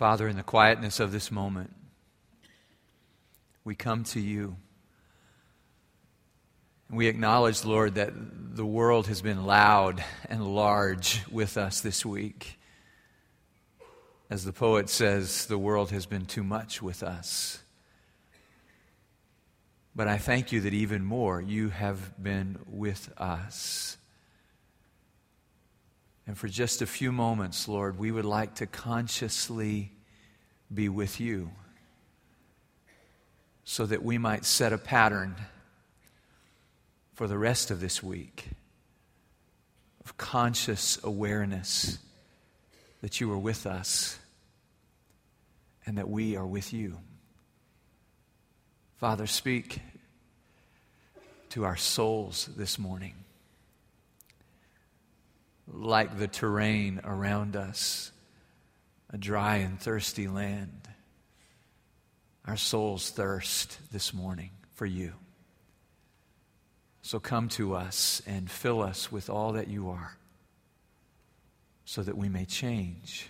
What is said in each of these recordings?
Father, in the quietness of this moment, we come to you. And we acknowledge, Lord, that the world has been loud and large with us this week. As the poet says, the world has been too much with us. But I thank you that even more, you have been with us. And for just a few moments, Lord, we would like to consciously be with you so that we might set a pattern for the rest of this week of conscious awareness that you are with us and that we are with you. Father, speak to our souls this morning like the terrain around us, a dry and thirsty land. Our souls thirst this morning for you. So come to us and fill us with all that you are so that we may change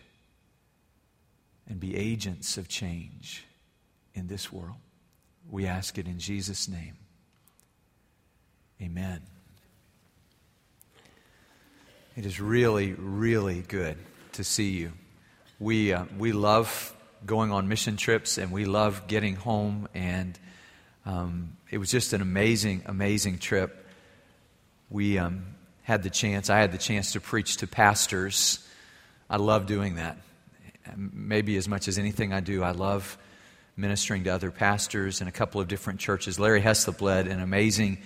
and be agents of change in this world. We ask it in Jesus' name. Amen. It is really, really good to see you. We, uh, we love going on mission trips and we love getting home, and um, it was just an amazing, amazing trip. We um, had the chance, I had the chance to preach to pastors. I love doing that. Maybe as much as anything I do, I love ministering to other pastors in a couple of different churches. Larry Heslop led an amazing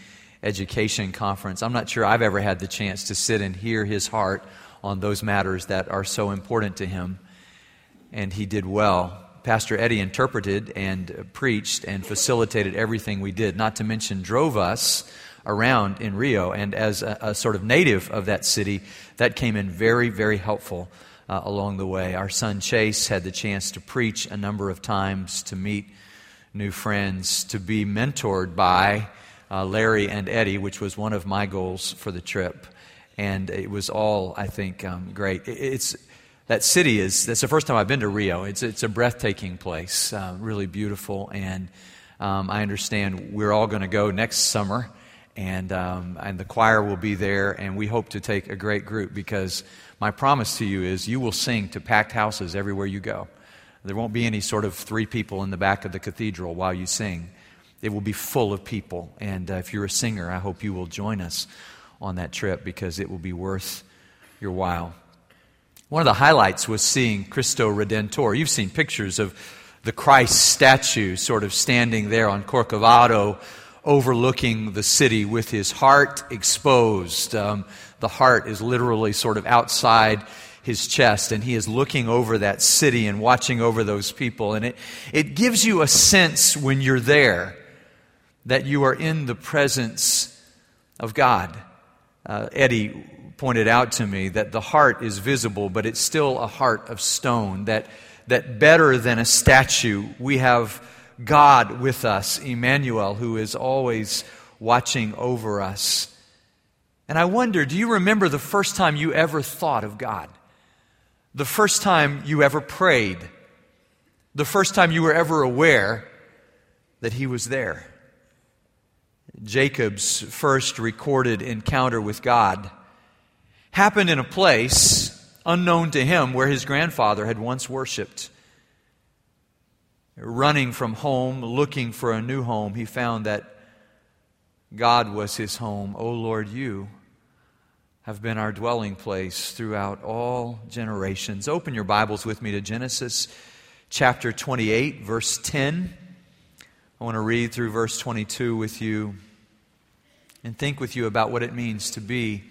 education conference. I'm not sure I've ever had the chance to sit and hear his heart on those matters that are so important to him. And he did well. Pastor Eddie interpreted and preached and facilitated everything we did, not to mention drove us around in Rio. And as a, a sort of native of that city, that came in very, very helpful uh, along the way. Our son Chase had the chance to preach a number of times, to meet new friends, to be mentored by uh, Larry and Eddie, which was one of my goals for the trip. And it was all, I think, um, great. It's, that city is, that's the first time I've been to Rio. It's, it's a breathtaking place, uh, really beautiful. And um, I understand we're all going to go next summer. And, um, and the choir will be there, and we hope to take a great group because my promise to you is you will sing to packed houses everywhere you go. There won't be any sort of three people in the back of the cathedral while you sing it will be full of people. And uh, if you're a singer, I hope you will join us on that trip because it will be worth your while. One of the highlights was seeing Cristo Redentor. You've seen pictures of the Christ statue sort of standing there on Corcovado, overlooking the city with his heart exposed. Um, the heart is literally sort of outside his chest, and he is looking over that city and watching over those people. And it, it gives you a sense when you're there that you are in the presence of God. Uh, Eddie pointed out to me that the heart is visible, but it's still a heart of stone. That, that better than a statue, we have God with us, Emmanuel, who is always watching over us. And I wonder do you remember the first time you ever thought of God? The first time you ever prayed? The first time you were ever aware that He was there? Jacob's first recorded encounter with God happened in a place unknown to him where his grandfather had once worshiped. Running from home, looking for a new home, he found that God was his home. O oh Lord, you have been our dwelling place throughout all generations. Open your Bibles with me to Genesis chapter 28, verse 10. I want to read through verse 22 with you and think with you about what it means to be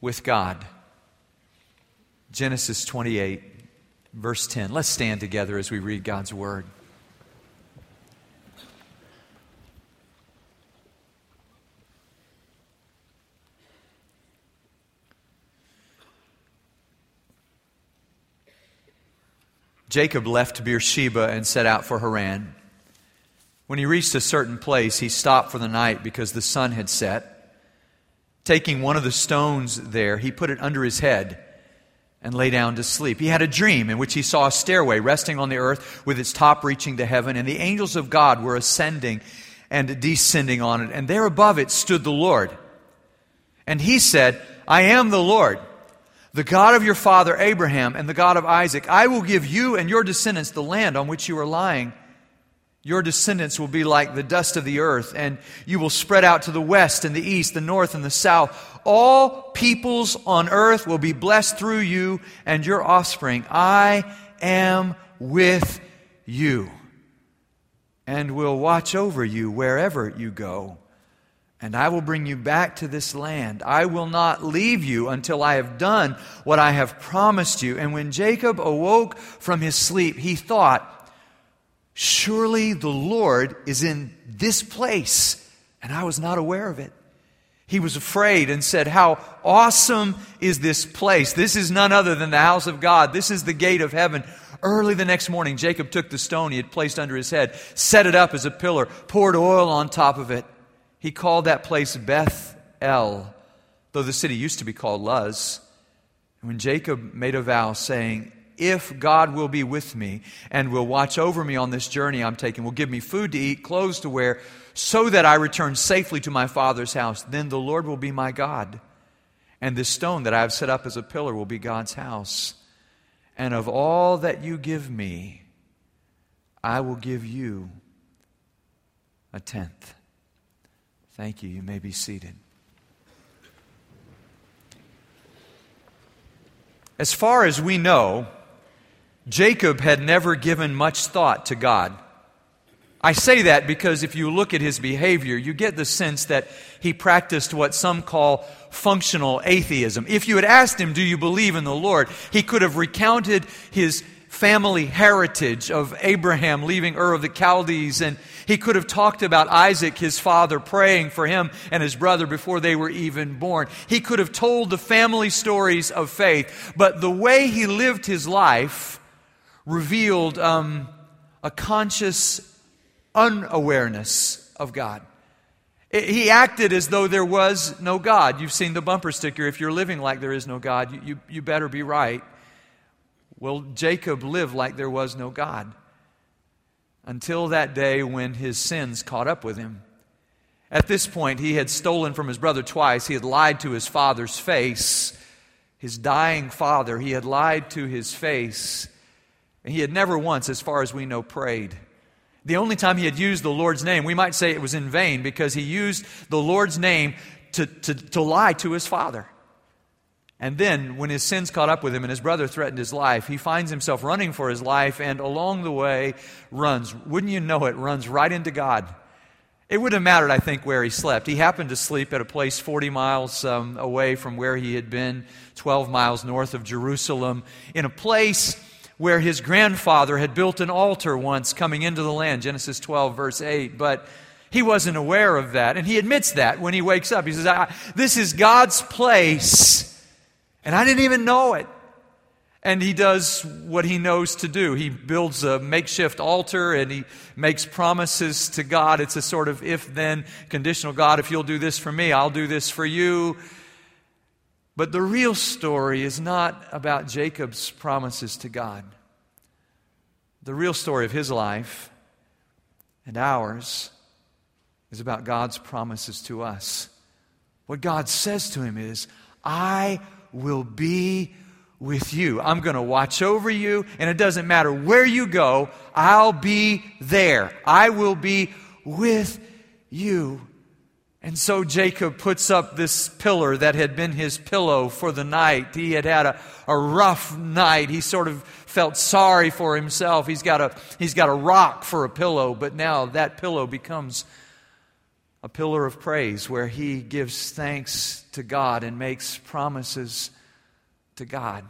with God. Genesis 28, verse 10. Let's stand together as we read God's word. Jacob left Beersheba and set out for Haran. When he reached a certain place, he stopped for the night because the sun had set. Taking one of the stones there, he put it under his head and lay down to sleep. He had a dream in which he saw a stairway resting on the earth with its top reaching to heaven, and the angels of God were ascending and descending on it. And there above it stood the Lord. And he said, I am the Lord, the God of your father Abraham and the God of Isaac. I will give you and your descendants the land on which you are lying. Your descendants will be like the dust of the earth, and you will spread out to the west and the east, the north and the south. All peoples on earth will be blessed through you and your offspring. I am with you and will watch over you wherever you go. And I will bring you back to this land. I will not leave you until I have done what I have promised you. And when Jacob awoke from his sleep, he thought, Surely the Lord is in this place, and I was not aware of it. He was afraid and said, How awesome is this place! This is none other than the house of God. This is the gate of heaven. Early the next morning, Jacob took the stone he had placed under his head, set it up as a pillar, poured oil on top of it. He called that place Beth El, though the city used to be called Luz. And when Jacob made a vow, saying, if God will be with me and will watch over me on this journey I'm taking, will give me food to eat, clothes to wear, so that I return safely to my Father's house, then the Lord will be my God. And this stone that I have set up as a pillar will be God's house. And of all that you give me, I will give you a tenth. Thank you. You may be seated. As far as we know, Jacob had never given much thought to God. I say that because if you look at his behavior, you get the sense that he practiced what some call functional atheism. If you had asked him, Do you believe in the Lord? he could have recounted his family heritage of Abraham leaving Ur of the Chaldees, and he could have talked about Isaac, his father, praying for him and his brother before they were even born. He could have told the family stories of faith, but the way he lived his life, revealed um, a conscious unawareness of God. He acted as though there was no God. You've seen the bumper sticker if you're living like there is no God, you, you, you better be right. Well, Jacob lived like there was no God until that day when his sins caught up with him. At this point, he had stolen from his brother twice. He had lied to his father's face, his dying father. He had lied to his face. And he had never once, as far as we know, prayed. The only time he had used the Lord's name, we might say it was in vain because he used the Lord's name to, to, to lie to his father. And then, when his sins caught up with him and his brother threatened his life, he finds himself running for his life and along the way runs. Wouldn't you know it, runs right into God. It wouldn't have mattered, I think, where he slept. He happened to sleep at a place 40 miles um, away from where he had been, 12 miles north of Jerusalem, in a place where his grandfather had built an altar once coming into the land, Genesis 12, verse 8. But he wasn't aware of that. And he admits that when he wakes up. He says, This is God's place, and I didn't even know it. And he does what he knows to do. He builds a makeshift altar and he makes promises to God. It's a sort of if then conditional God, if you'll do this for me, I'll do this for you. But the real story is not about Jacob's promises to God. The real story of his life and ours is about God's promises to us. What God says to him is, I will be with you. I'm going to watch over you, and it doesn't matter where you go, I'll be there. I will be with you. And so Jacob puts up this pillar that had been his pillow for the night. He had had a, a rough night. He sort of felt sorry for himself. He's got, a, he's got a rock for a pillow, but now that pillow becomes a pillar of praise where he gives thanks to God and makes promises to God.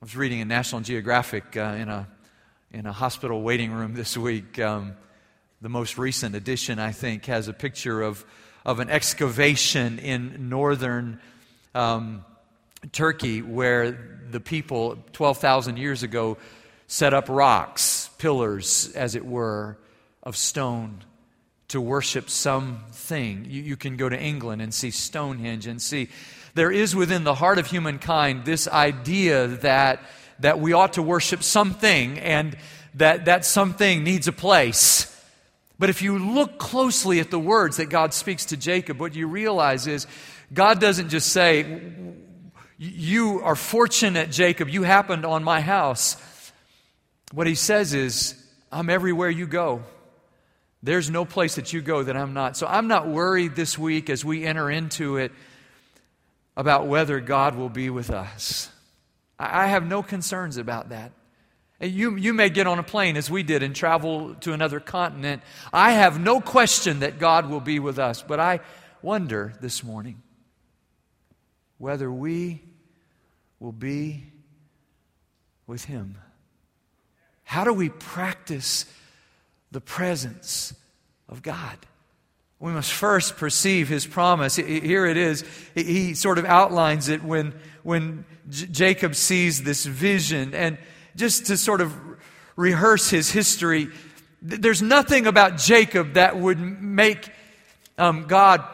I was reading in National Geographic uh, in, a, in a hospital waiting room this week. Um, the most recent edition, I think, has a picture of, of an excavation in northern um, Turkey where the people 12,000 years ago set up rocks, pillars, as it were, of stone to worship something. You, you can go to England and see Stonehenge and see there is within the heart of humankind this idea that, that we ought to worship something and that that something needs a place. But if you look closely at the words that God speaks to Jacob, what you realize is God doesn't just say, You are fortunate, Jacob, you happened on my house. What he says is, I'm everywhere you go. There's no place that you go that I'm not. So I'm not worried this week as we enter into it about whether God will be with us. I have no concerns about that. You, you may get on a plane as we did and travel to another continent. I have no question that God will be with us, but I wonder this morning whether we will be with Him. How do we practice the presence of God? We must first perceive his promise. Here it is. He sort of outlines it when, when Jacob sees this vision. And just to sort of rehearse his history, there's nothing about Jacob that would make um, God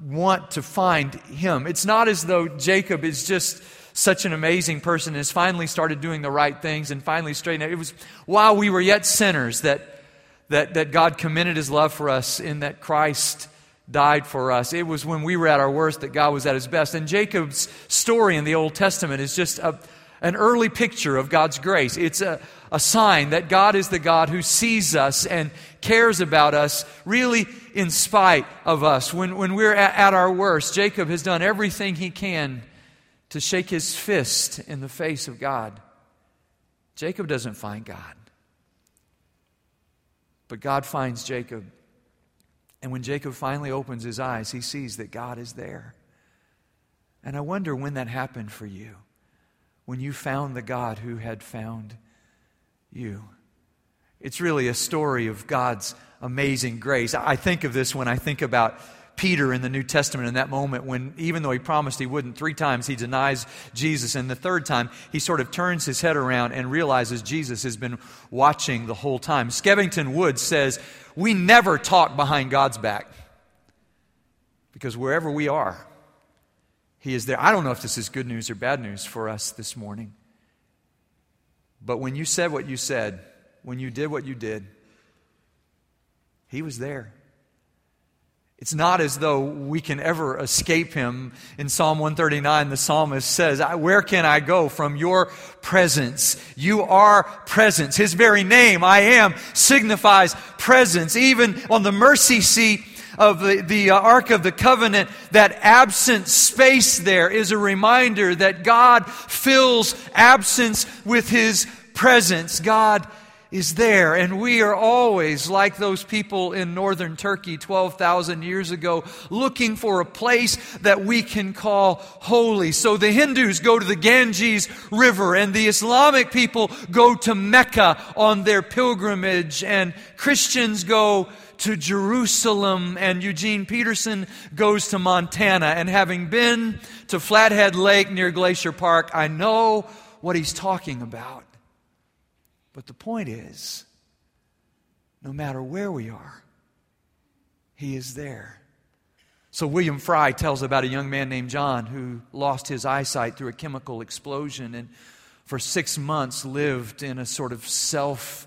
want to find him. It's not as though Jacob is just such an amazing person and has finally started doing the right things and finally straightened out. It was while we were yet sinners that, that, that God commended his love for us in that Christ died for us. It was when we were at our worst that God was at his best. And Jacob's story in the Old Testament is just a, an early picture of God's grace. It's a, a sign that God is the God who sees us and cares about us, really in spite of us. When, when we're at, at our worst, Jacob has done everything he can to shake his fist in the face of God. Jacob doesn't find God, but God finds Jacob. And when Jacob finally opens his eyes, he sees that God is there. And I wonder when that happened for you when you found the God who had found you. It's really a story of God's amazing grace. I think of this when I think about Peter in the New Testament in that moment when, even though he promised he wouldn't three times, he denies Jesus. And the third time, he sort of turns his head around and realizes Jesus has been watching the whole time. Skevington Woods says, We never talk behind God's back because wherever we are, he is there. I don't know if this is good news or bad news for us this morning. But when you said what you said, when you did what you did, He was there. It's not as though we can ever escape him. In Psalm 139, the psalmist says, Where can I go from your presence? You are presence. His very name, I am, signifies presence. Even on the mercy seat, of the, the uh, Ark of the Covenant, that absent space there is a reminder that God fills absence with His presence. God is there. And we are always, like those people in northern Turkey 12,000 years ago, looking for a place that we can call holy. So the Hindus go to the Ganges River, and the Islamic people go to Mecca on their pilgrimage, and Christians go to Jerusalem, and Eugene Peterson goes to Montana. And having been to Flathead Lake near Glacier Park, I know what he's talking about. But the point is, no matter where we are, he is there. So, William Fry tells about a young man named John who lost his eyesight through a chemical explosion and for six months lived in a sort of self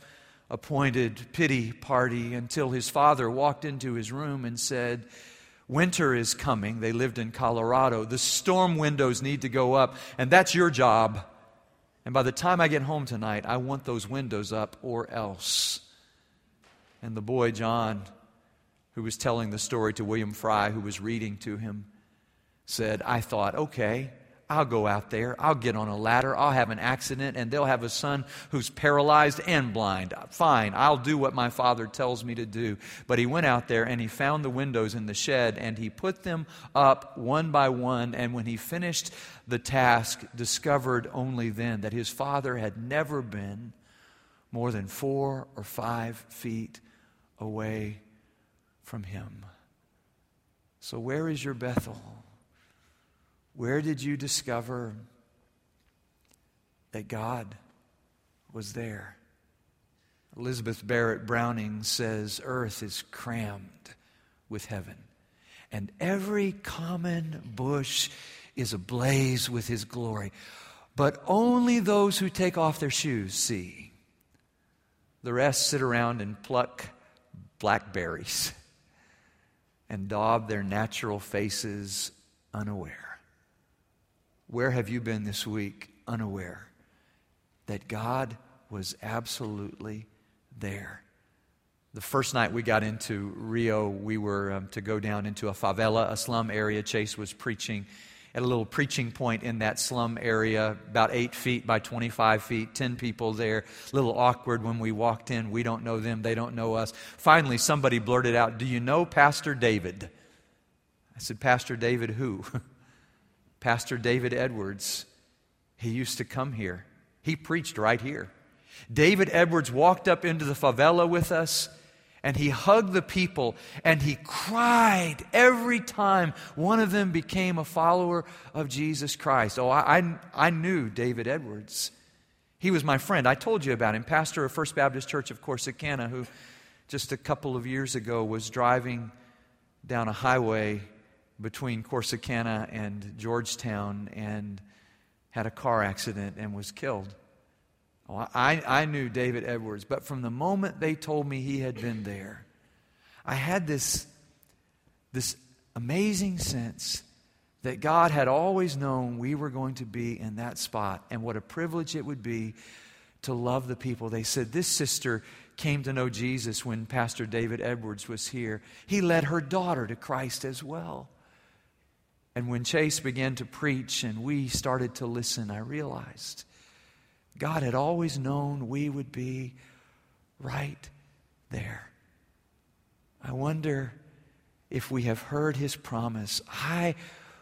appointed pity party until his father walked into his room and said, Winter is coming. They lived in Colorado. The storm windows need to go up, and that's your job. And by the time I get home tonight, I want those windows up or else. And the boy, John, who was telling the story to William Fry, who was reading to him, said, I thought, okay, I'll go out there. I'll get on a ladder. I'll have an accident, and they'll have a son who's paralyzed and blind. Fine, I'll do what my father tells me to do. But he went out there and he found the windows in the shed and he put them up one by one. And when he finished the task, discovered only then that his father had never been more than four or five feet away from him. So, where is your Bethel? Where did you discover that God was there? Elizabeth Barrett Browning says, Earth is crammed with heaven, and every common bush is ablaze with his glory. But only those who take off their shoes see. The rest sit around and pluck blackberries and daub their natural faces unaware. Where have you been this week unaware that God was absolutely there? The first night we got into Rio, we were um, to go down into a favela, a slum area. Chase was preaching at a little preaching point in that slum area, about eight feet by 25 feet, 10 people there. A little awkward when we walked in. We don't know them, they don't know us. Finally, somebody blurted out, Do you know Pastor David? I said, Pastor David who? Pastor David Edwards. He used to come here, he preached right here. David Edwards walked up into the favela with us and he hugged the people and he cried every time one of them became a follower of Jesus Christ. Oh, I, I, I, knew David Edwards. He was my friend. I told you about him, pastor of First Baptist Church of Corsicana, who just a couple of years ago was driving down a highway between Corsicana and Georgetown and had a car accident and was killed. Oh, I, I knew David Edwards, but from the moment they told me he had been there, I had this, this amazing sense that God had always known we were going to be in that spot and what a privilege it would be to love the people. They said, This sister came to know Jesus when Pastor David Edwards was here. He led her daughter to Christ as well. And when Chase began to preach and we started to listen, I realized God had always known we would be right there. I wonder if we have heard his promise I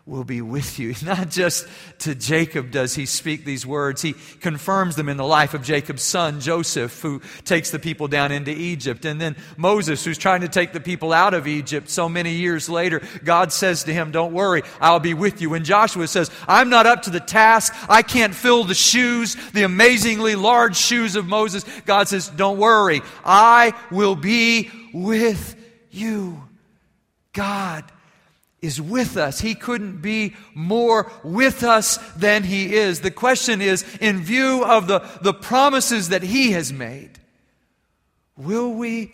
will be with you. Not just to Jacob does he speak these words, he confirms them in the life of Jacob's son, Joseph, who takes the people down into Egypt. And then Moses, who's trying to take the people out of Egypt so many years later, God says to him, Don't worry, I'll be with you. When Joshua says, I'm not up to the task, I can't fill the shoes, the amazingly large shoes of Moses, God says, Don't worry, I will be with you. God is with us. He couldn't be more with us than He is. The question is, in view of the, the promises that He has made, will we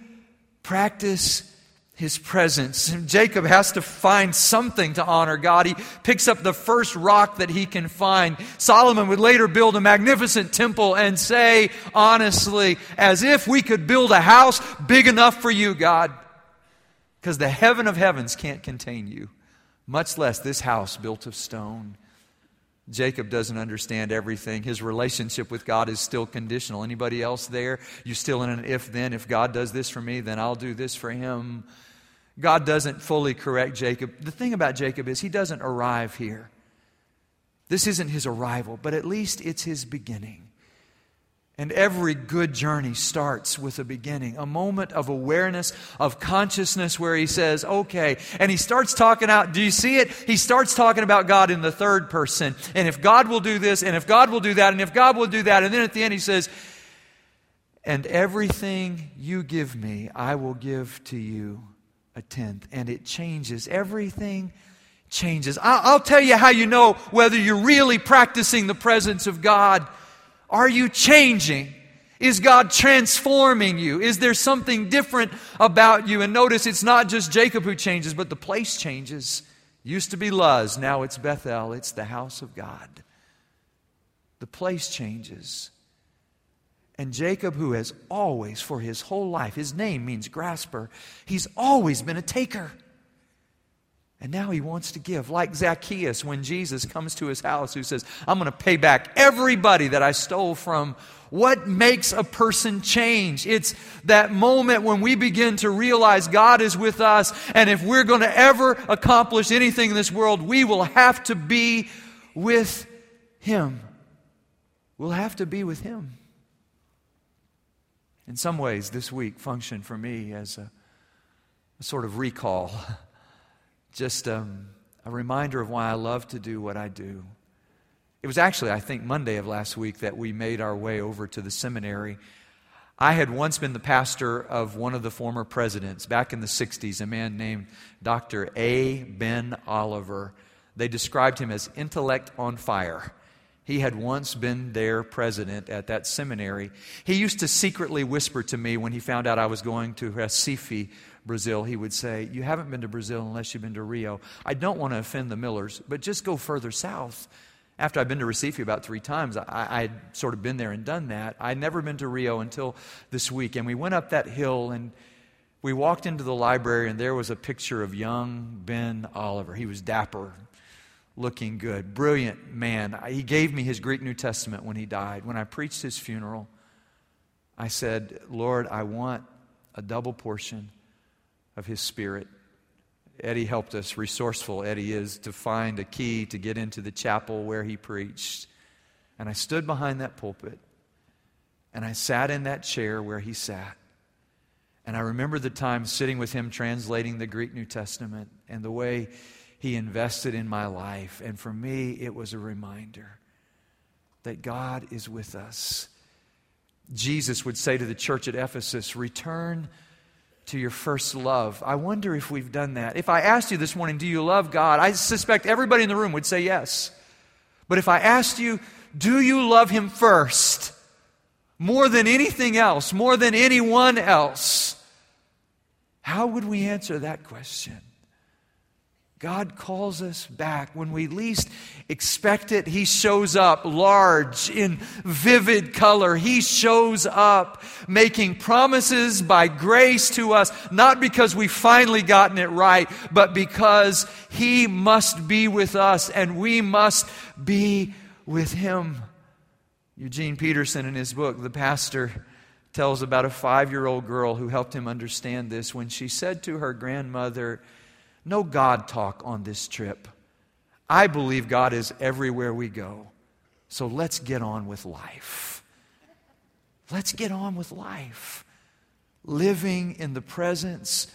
practice his presence. Jacob has to find something to honor God. He picks up the first rock that he can find. Solomon would later build a magnificent temple and say, honestly, as if we could build a house big enough for you, God because the heaven of heavens can't contain you, much less this house built of stone. Jacob doesn't understand everything. His relationship with God is still conditional. Anybody else there? You're still in an if then? If God does this for me, then I'll do this for him. God doesn't fully correct Jacob. The thing about Jacob is he doesn't arrive here. This isn't his arrival, but at least it's his beginning. And every good journey starts with a beginning, a moment of awareness, of consciousness where he says, okay. And he starts talking out, do you see it? He starts talking about God in the third person. And if God will do this, and if God will do that, and if God will do that. And then at the end he says, and everything you give me, I will give to you a tenth. And it changes. Everything changes. I'll, tell you how you know whether you're really practicing the presence of God are you changing? Is God transforming you? Is there something different about you? And notice it's not just Jacob who changes, but the place changes. Used to be Luz, now it's Bethel, it's the house of God. The place changes. And Jacob, who has always, for his whole life, his name means grasper, he's always been a taker. And now he wants to give, like Zacchaeus when Jesus comes to his house, who says, I'm going to pay back everybody that I stole from. What makes a person change? It's that moment when we begin to realize God is with us, and if we're going to ever accomplish anything in this world, we will have to be with Him. We'll have to be with Him. In some ways, this week functioned for me as a, a sort of recall just um, a reminder of why I love to do what I do. It was actually, I think, Monday of last week that we made our way over to the seminary. I had once been the pastor of one of the former presidents back in the 60s, a man named Dr. A. Ben Oliver. They described him as intellect on fire. He had once been their president at that seminary. He used to secretly whisper to me when he found out I was going to Recife, Brazil. He would say, You haven't been to Brazil unless you've been to Rio. I don't want to offend the Millers, but just go further south. After I'd been to Recife about three times, I, would sort of been there and done that. I'd never been to Rio until this week. And we went up that hill and we walked into the library, and there was a picture of young Ben Oliver. He was dapper, looking good, brilliant man. He gave me his Greek New Testament when he died. When I preached his funeral, I said, Lord, I want a double portion of his spirit. Eddie helped us, resourceful Eddie is, to find a key to get into the chapel where he preached. And I stood behind that pulpit and I sat in that chair where he sat. And I remember the time sitting with him translating the Greek New Testament and the way he invested in my life. And for me, it was a reminder that God is with us. Jesus would say to the church at Ephesus, Return to your first love. I wonder if we've done that. If I asked you this morning, Do you love God? I suspect everybody in the room would say yes. But if I asked you, Do you love Him first? More than anything else, more than anyone else, how would we answer that question? God calls us back. When we least expect it, He shows up large in vivid color. He shows up making promises by grace to us, not because we've finally gotten it right, but because He must be with us and we must be with Him. Eugene Peterson, in his book, The Pastor, tells about a five year old girl who helped him understand this when she said to her grandmother, no God talk on this trip. I believe God is everywhere we go. So let's get on with life. Let's get on with life. Living in the presence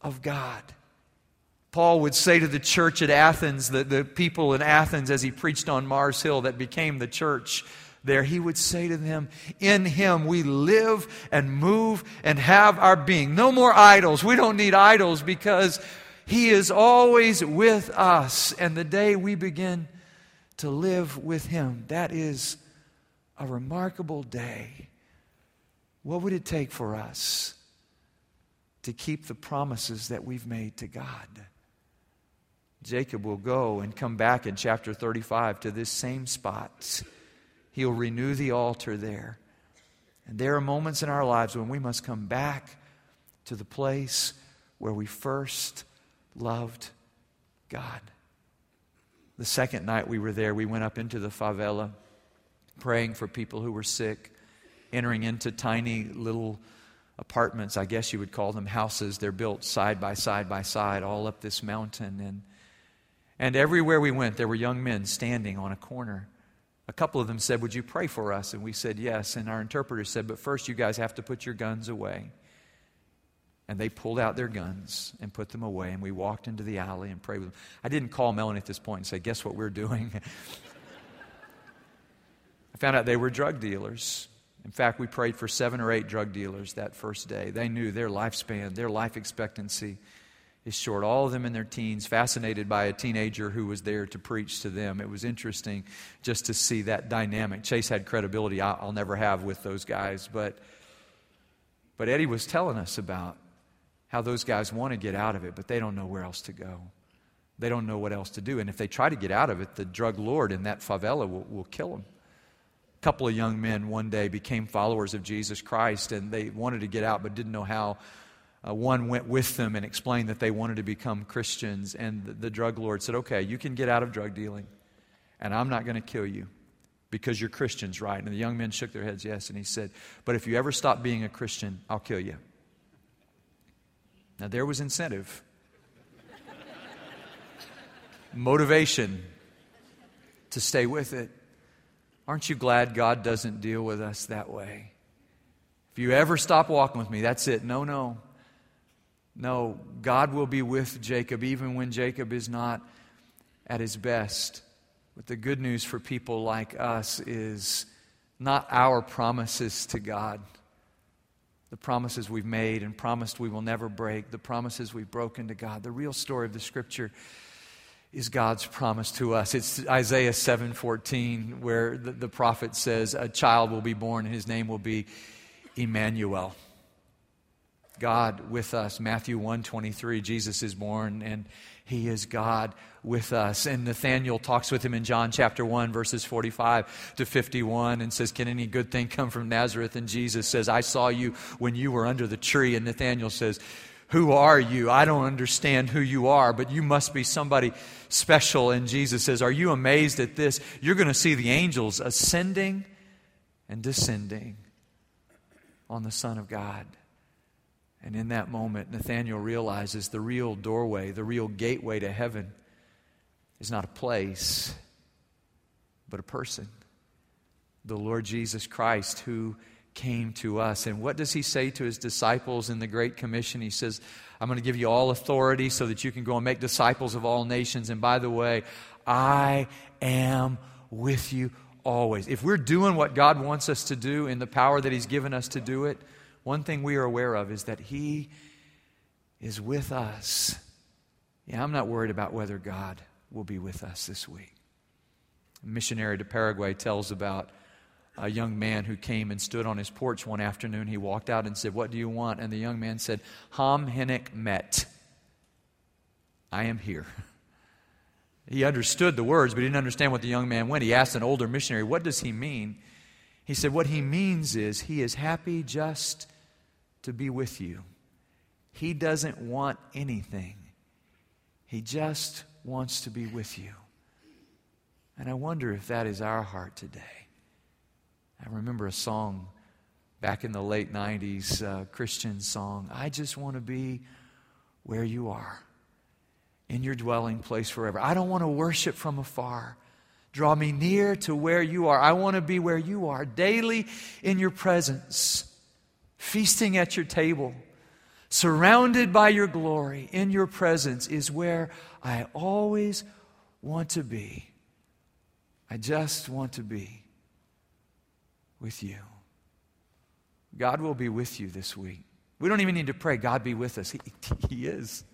of God. Paul would say to the church at Athens, the, the people in Athens, as he preached on Mars Hill that became the church there, he would say to them, In him we live and move and have our being. No more idols. We don't need idols because he is always with us. And the day we begin to live with Him, that is a remarkable day. What would it take for us to keep the promises that we've made to God? Jacob will go and come back in chapter 35 to this same spot. He'll renew the altar there. And there are moments in our lives when we must come back to the place where we first loved God. The second night we were there, we went up into the favela praying for people who were sick, entering into tiny little apartments, I guess you would call them houses. They're built side by side by side all up this mountain. And, and everywhere we went, there were young men standing on a corner. A couple of them said, Would you pray for us? And we said, Yes. And our interpreter said, But first, you guys have to put your guns away. And they pulled out their guns and put them away, and we walked into the alley and prayed with them. I didn't call Melanie at this point and say, Guess what we're doing? I found out they were drug dealers. In fact, we prayed for seven or eight drug dealers that first day. They knew their lifespan, their life expectancy is short. All of them in their teens, fascinated by a teenager who was there to preach to them. It was interesting just to see that dynamic. Chase had credibility I'll never have with those guys, but, but Eddie was telling us about how those guys want to get out of it, but they don't know where else to go. They don't know what else to do. And if they try to get out of it, the drug lord in that favela will, will kill them. A couple of young men one day became followers of Jesus Christ, and they wanted to get out but didn't know how. Uh, one went with them and explained that they wanted to become Christians, and the, the drug lord said, Okay, you can get out of drug dealing, and I'm not going to kill you because you're Christians, right? And the young men shook their heads, yes. And he said, But if you ever stop being a Christian, I'll kill you. Now, there was incentive, motivation to stay with it. Aren't you glad God doesn't deal with us that way? If you ever stop walking with me, that's it. No, no. No, God will be with Jacob even when Jacob is not at his best. But the good news for people like us is not our promises to God the promises we've made and promised we will never break, the promises we've broken to God. The real story of the scripture is God's promise to us. It's Isaiah 7:14 where the, the prophet says a child will be born and his name will be Emmanuel. God with us. Matthew 1:23 Jesus is born and he is God with us. And Nathanael talks with him in John chapter 1 verses 45 to 51 and says, "Can any good thing come from Nazareth?" And Jesus says, "I saw you when you were under the tree." And Nathanael says, who are you? I don't understand who you are, but you must be somebody special. And Jesus says, Are you amazed at this? You're going to see the angels ascending and descending on the Son of God. And in that moment, Nathanael realizes the real doorway, the real gateway to heaven is not a place, but a person. The Lord Jesus Christ, who came to us. And what does he say to his disciples in the Great Commission? He says, I'm going to give you all authority so that you can go and make disciples of all nations. And by the way, I am with you always. If we're doing what God wants us to do in the power that he's given us to do it, one thing we are aware of is that he is with us. Yeah, I'm not worried about whether God will be with us this week. A missionary to Paraguay tells about a young man who came and stood on his porch one afternoon. He walked out and said, What do you want? And the young man said, Ham Hinek Met. I am here. He understood the words, but he didn't understand what the young man meant. He asked an older missionary, What does he mean? He said, What he means is he is happy just to be with you. He doesn't want anything, he just wants to be with you. And I wonder if that is our heart today. I remember a song back in the late 90s, uh, Christian song. I just want to be where you are, in your dwelling place forever. I don't want to worship from afar. Draw me near to where you are. I want to be where you are, daily in your presence, feasting at your table, surrounded by your glory. In your presence is where I always want to be. I just want to be with you. God will be with you this week. We don't even need to pray, God be with us. He, he is.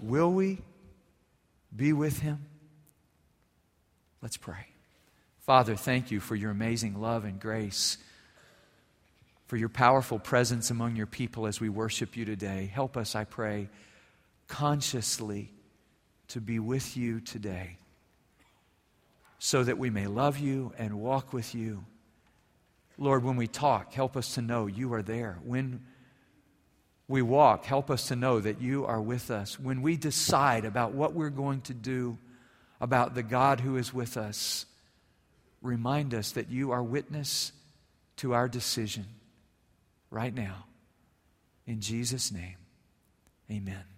Will we be with Him? Let's pray. Father, thank you for your amazing love and grace, for your powerful presence among your people as we worship you today. Help us, I pray, consciously to be with you today so that we may love you and walk with you. Lord, when we talk, help us to know you are there. When we walk, help us to know that you are with us. When we decide about what we're going to do about the God who is with us, remind us that you are witness to our decision right now. In Jesus' name, amen.